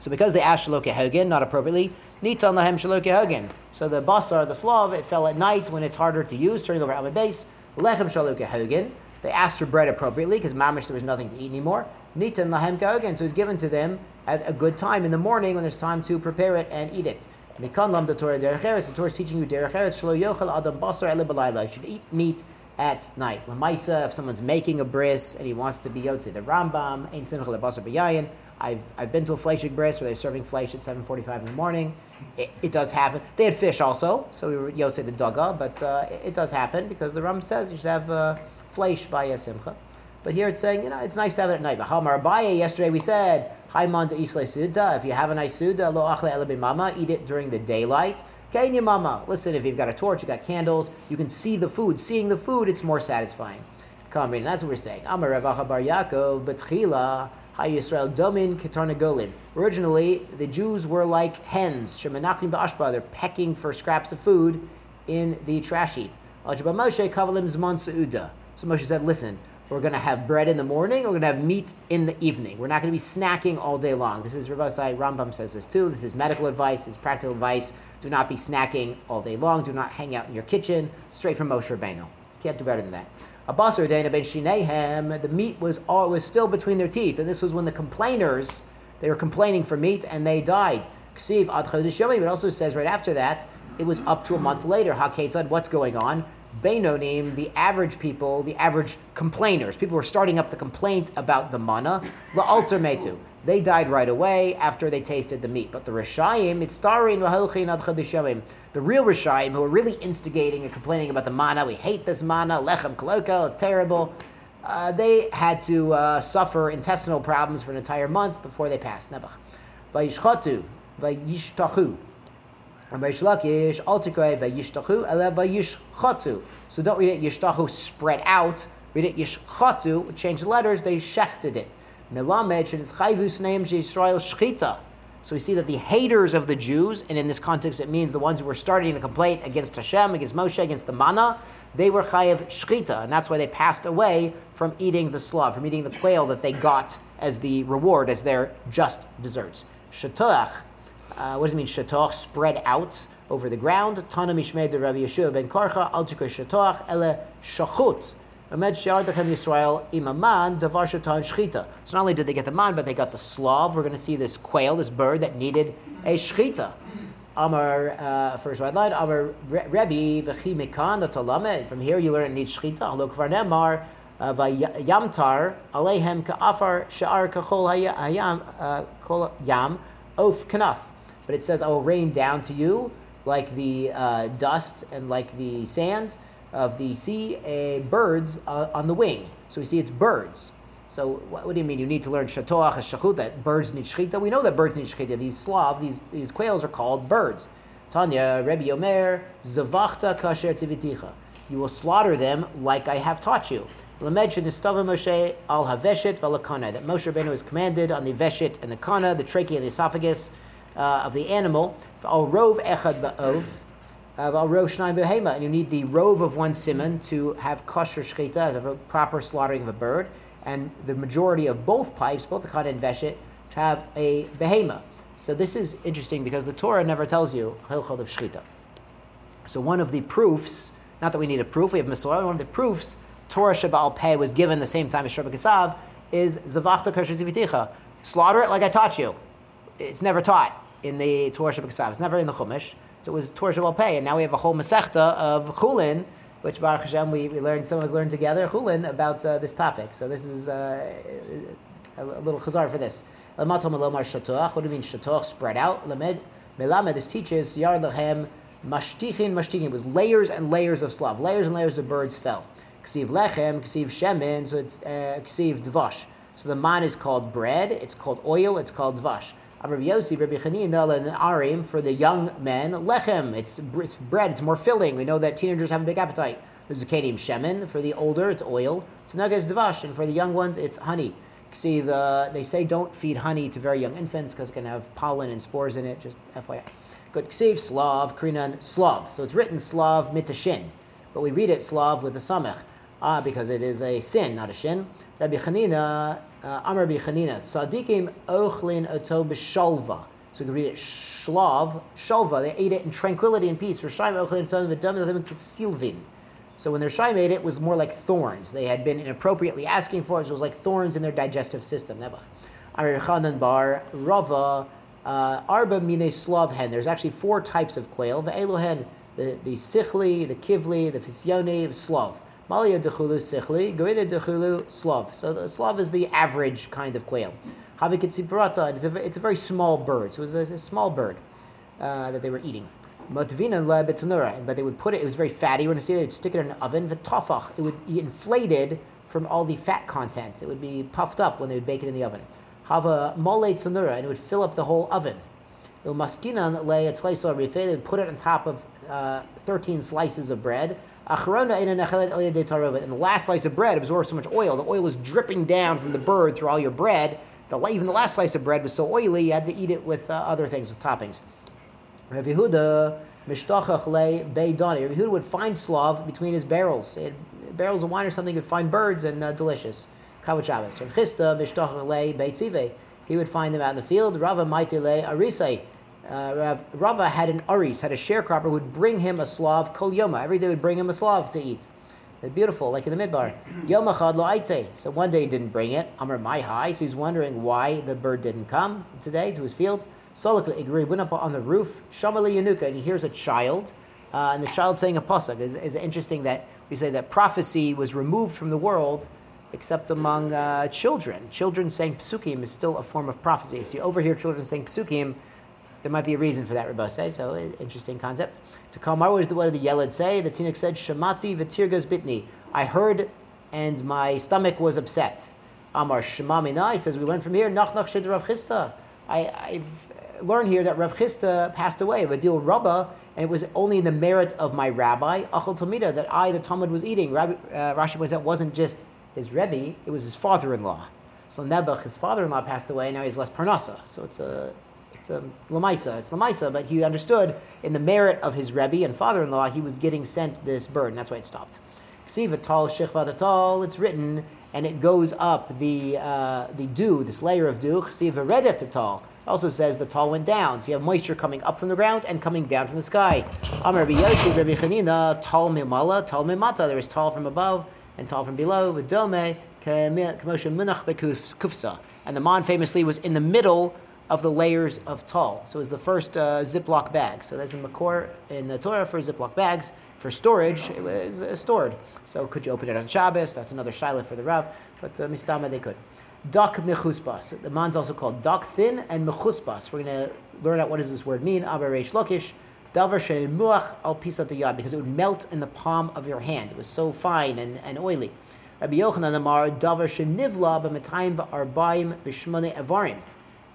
So because they asked shaloke hagin, not appropriately, nitan lahem shaloke hagin. So the basar, the slav, it fell at night when it's harder to use, turning over Amid base. Lechem shaloke hagin. They asked for bread appropriately because mamish there was nothing to eat anymore. Nitan lahem hagin. So it's given to them at a good time in the morning when there's time to prepare it and eat it. Mikan lam the Torah derech eretz. The Torah is teaching you derech eretz shlo yochel adam basar ele You should eat meat at night. Lamaisa, if someone's making a bris and he wants to be yotze, the Rambam, ain't simchel basar b'yayin. I've, I've been to a fleshig bris where they're serving flesh at 7.45 in the morning. It, it, does happen. They had fish also, so we were Yosef the Daga, but uh, it, it, does happen because the Ram says you should have uh, flesh by simcha. But here it's saying, you know, it's nice to have it at night. But Hamar Abaye, yesterday we said, Haiman to Isle Suda, if you have a nice Suda, lo achle mama, eat it during the daylight. Kenya mama, listen, if you've got a torch, you've got candles, you can see the food. Seeing the food, it's more satisfying. Come in, that's what we're saying. Amar Rav Acha Bar Yaakov, Betchila, Yisrael Domin Ketarnagolin. Originally, the Jews were like hens. Shemenachim ba'ashba. They're pecking for scraps of food in the trash heap. Moshe kavalim zman seuda. So Moshe said, listen, we're going to have bread in the morning, we're going to have meat in the evening. We're not going to be snacking all day long. This is Rav Asi, Rambam says this too. This is medical advice, this is practical advice. Do not be snacking all day long. Do not hang out in your kitchen. Straight from Moshe Rabbeinu. Can't do better than that. Abasar Dana ben Shinehem, the meat was all, was still between their teeth, and this was when the complainers they were complaining for meat and they died. Ksiv ad it also says right after that it was up to a month later. Haketzad, what's going on? Beinonim, the average people, the average complainers, people were starting up the complaint about the mana, la'alter metu. They died right away after they tasted the meat. But the Rishayim, Mitztarin, the real Rishayim, who are really instigating and complaining about the mana, we hate this mana, lechem koloko, it's terrible, uh, they had to uh, suffer intestinal problems for an entire month before they passed. Nebuch. Vayishchatu, vayishtachu. Vayishlakish, altikoi, vayishtachu, ele vayishchatu. So don't read it yishtachu spread out, read it yishchatu, change the letters, they shechted it. Melamed, chayvus name Yisrael shchita. So we see that the haters of the Jews, and in this context it means the ones who were starting the complaint against Hashem, against Moshe, against the manna, they were chayav shchita, and that's why they passed away from eating the slav, from eating the quail that they got as the reward, as their just desserts. Shatoach, uh, what does it mean? Shatoach, spread out over the ground. Tana mishmei de Rabbi Yeshua ben Karcha, al shatoach ele shachut. So not only did they get the man, but they got the slav. We're going to see this quail, this bird that needed a shchita. Amar, uh, first right line, Amar Rebbe v'chi mikan the talame. From here you learn it needs shchita. Halok varnemar uh, v'yamtar alehem ka'afar sha'ar kachol hayam uh, kol yam of kanaf. But it says, I will rain down to you like the uh, dust and like the sand of the sea, uh, birds uh, on the wing. So we see it's birds. So what, what, do you mean? You need to learn shatoach shachut that birds need shchita. We know that birds need shchita. These slav, these these quails are called birds. Tanya Rebbe Yomer zavachta kasher tiviticha. You will slaughter them like I have taught you. Lamed shenistava Moshe al haveshet. That Moshe Rabbeinu is commanded on the veshet and the kana, the trachea and the esophagus uh, of the animal. Al rov echad ba'ov. Al rov shnayim behema. And you need the rove of one simon to have kosher shchita, have a proper slaughtering of a bird and the majority of both pipes, both the kana and veshet, have a behema. So this is interesting because the Torah never tells you hilchot of shchita. So one of the proofs, not that we need a proof, we have Messiah, one of the proofs Torah Sheba'al Peh was given the same time as Shebiksav is Zavachta Kasher Ziviticha. Slaughter it like I taught you. It's never taught in the Torah Shebiksav. It's never in the Chumash. So it was Torah Sheba'al Peh, and now we have a whole Masechta of Chulin which Baruch Hashem we, we learned, some of us learned together, Chulin, about uh, this topic. So this is uh, a, a, little chazar for this. What do you mean shatoach, spread out? Lamed, melamed, this teaches, yar lechem, mashtichin, mashtichin. It was layers and layers of slav, layers and layers of birds fell. Ksiv lechem, ksiv shemen, so it's uh, dvash. So the man is called bread, it's called oil, it's called dvash. Rabbi Yossi, Rabbi Chanina, and Arim for the young men, lechem. It's, it's bread. It's more filling. We know that teenagers have a big appetite. Zakadium shemen. For the older, it's oil. Tanaga is dvash, and for the young ones, it's honey. See, the, they say don't feed honey to very young infants because it can have pollen and spores in it. Just FYI. Good. Ksiv, Slav, Krinan, Slav. So it's written Slav mitashin, but we read it Slav with the samech. Ah, because it is a sin, not a shin. Rabbi Chanina, uh, Amar Rabbi Chanina, Tzadikim ochlin oto b'shalva. So you can read it shlav, shalva. They ate it in tranquility and peace. Rishayim ochlin oto v'dam So when their Rishayim ate it, it was more like thorns. They had been inappropriately asking for it, so it was like thorns in their digestive system. Nebuch. Amar Chanan bar Rava, uh, Arba mine slav hen. There's actually four types of quail. The Elohen, the, the sichli, the kivli, the fisyoni, the slav. Malia dechulu sichli, goida dechulu slav. So the slav is the average kind of quail. Havikitzibrata, it's a, it's a very small bird. So it was a, a small bird uh, that they were eating. Matvina la but they would put it, it was very fatty. We're going to see they'd stick it in an oven. V'tafach, it would be inflated from all the fat content. It would be puffed up when they would bake it in the oven. Hava mole tsanura, and it would fill up the whole oven. Umaskinan le They would put it on top of uh, 13 slices of bread. And the last slice of bread absorbed so much oil. The oil was dripping down from the bird through all your bread. The, even the last slice of bread was so oily, you had to eat it with uh, other things, with toppings. Rav Yehuda, Yehuda would find slav between his barrels. He barrels of wine or something, he would find birds and uh, delicious. Kavod Shabbos. Rav Beitzive. He would find them out in the field. Rava Maite le Arisei uh, Rava had an aris, had a sharecropper who would bring him a slav kol yoma. Every day would bring him a slav to eat. Beautiful, like in the midbar. Yom lo aite. So one day he didn't bring it. Amr my high. So he's wondering why the bird didn't come today to his field. Solak agree. Went up on the roof. Shamali yanuka, and he hears a child. uh, and the child saying a pasuk. Is, is interesting that we say that prophecy was removed from the world except among uh, children. Children saying psukim is still a form of prophecy. If you overhear children saying psukim, there might be a reason for that, say. So, interesting concept. What, is the, what did the Yelad say? The Tinuk said, Shamati v'tirgas bitni. I heard and my stomach was upset. Amar Shema He says, we learn from here, Nach Nach Shid Rav Chisda. I, I've learned here that Rav Chisda passed away, Vadil Rabbah, and it was only in the merit of my rabbi, Achal Talmida, that I, the Talmud, was eating. Rabbi, uh, Rashi points out, wasn't just his Rebbe, it was his father-in-law. So Nebuch, his father-in-law, passed away, and now he's less Parnasa. So it's a it's a Lamaisa, it's Lamaisa, but he understood in the merit of his Rebbe and father-in-law, he was getting sent this bird, and that's why it stopped. Ksivatal Shechvatatal, it's written, and it goes up the uh, the dew, this layer of dew. Ksiva tal. Also says the tall went down, so you have moisture coming up from the ground and coming down from the sky. Amar Yosef, Rabbi Chanina, tal mimala, tal mimata. There is tall from above and tall from below. V'dome k'moshe munach bekufsa. And the man famously was in the middle of the layers of tall. So it was the first uh, Ziploc bag. So there's a makor in the Torah for Ziploc bags. For storage, it was uh, stored. So could you open it on Shabbos? That's another shiloh for the Rav. But uh, Mistama they could. Dak mechusbas. The man's also called dak thin and mechusbas. We're going to learn out what does this word mean. Aber Reish Lakish. Davar muach al pisat yad because it would melt in the palm of your hand. It was so fine and, and oily. Rabbi Yochanan Amar davar shenivla b'metayim v'arbaim b'shmone avarim.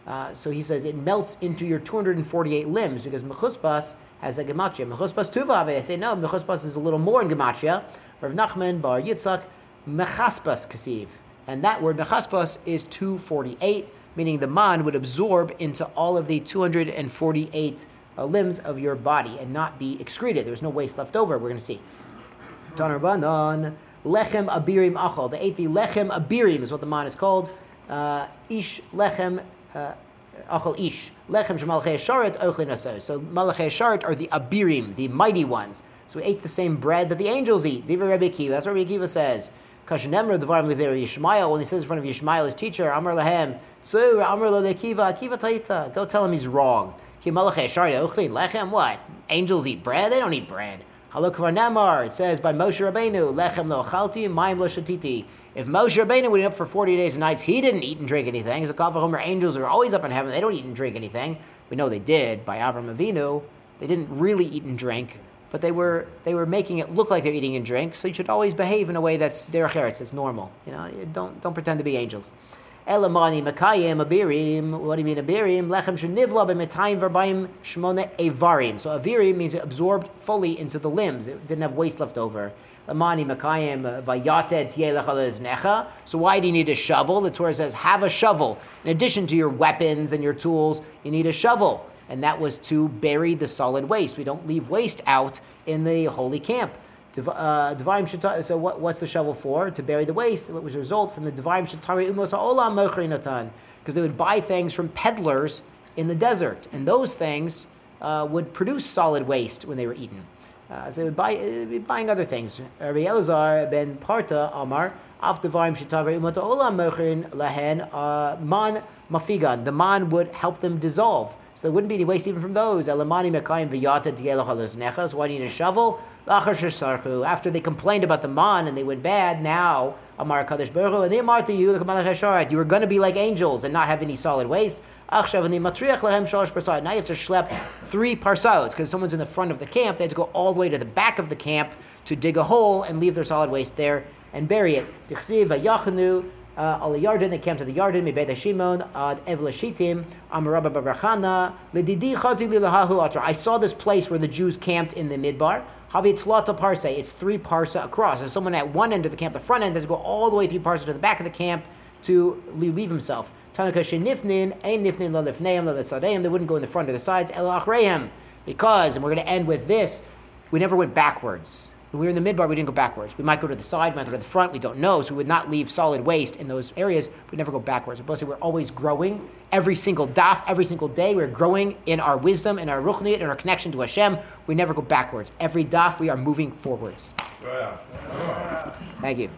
Uh, so he says it melts into your 248 limbs because mechusbas has a gematria. Mechusbas tuva. I say no. Mechusbas is a little more in gematria. Rav Nachman bar Yitzchak mechaspas kasiv, and that word mechaspas is 248, meaning the man would absorb into all of the 248 uh, limbs of your body and not be excreted. There's no waste left over. We're going to see. Tanar banan lechem abirim achal. They ate the lechem abirim is what the man is called. Uh, ish lechem. Uh, achal ish. Lechem shemalchei sharet ochlin So malachei sharet are the abirim, the mighty ones. So we ate the same bread that the angels eat. Diva Rebbe Kiva. That's what Rebbe Kiva says. Kashanemra Devarim Liv there Yishmael, when he says in front of Yishmael, his teacher, Amr Lahem, Tzu, Amr Lo Kiva, Kiva Taita. Go tell him he's wrong. Lechem, what? Angels eat bread? They don't eat bread. Halo Nemar, it says by Moshe Rabbeinu, Lechem lo chalti, Maim lo shatiti. If Moshe Rabbeinu went up for 40 days and nights, he didn't eat and drink anything. As a Kavahomer, angels are always up in heaven. They don't eat and drink anything. We know they did by Avram Avinu. They didn't really eat and drink but they were they were making it look like they're eating and drink. So you should always behave in a way that's derech eretz, it's normal. You know, don't don't pretend to be angels. Elamani makayim abirim. What do you mean abirim? Lechem shenivla b'metayim verbayim shmone evarim. So avirim means it absorbed fully into the limbs. It didn't have waste left over. Makayim necha. So why do you need a shovel? The Torah says have a shovel. In addition to your weapons and your tools, you need a shovel and that was to bury the solid waste. We don't leave waste out in the holy camp. Uh, so what, what's the shovel for? To bury the waste, which was a result from the Devarim Shatari Umos Olam Natan, because they would buy things from peddlers in the desert, and those things uh, would produce solid waste when they were eaten. Uh, so buy, uh, buying other things. Rabbi Elazar ben Parta Amar, Af Devarim Shatari Umos Olam Mochrin Lahen uh, Man Mafigan. The man would help them dissolve. So there wouldn't be any waste even from those. Elamani mekayim v'yata So why do you need a shovel? After they complained about the man and they went bad, now Amar Kadosh Baruch and they amar to you, you were going to be like angels and not have any solid waste. Now you have to schlep three parsaot because someone's in the front of the camp. They had to go all the way to the back of the camp to dig a hole and leave their solid waste there and bury it uh, they came to the I saw this place where the Jews camped in the Midbar. It's three parsa across. And someone at one end of the camp, the front end, has to go all the way three parsa to the back of the camp to leave himself. Tanaka Shenifnin, Ein Nifnin Lo Lifneim Lo They wouldn't go in the front or the sides, El Achreim. Because, and we're going to end with this, we never went backwards. When we were in the midbar, we didn't go backwards. We might go to the side, we might go to the front, we don't know. So we would not leave solid waste in those areas. We never go backwards. But we're always growing. Every single daf, every single day, we're growing in our wisdom, in our ruchniyat, in our connection to Hashem. We never go backwards. Every daf, we are moving forwards. Thank you.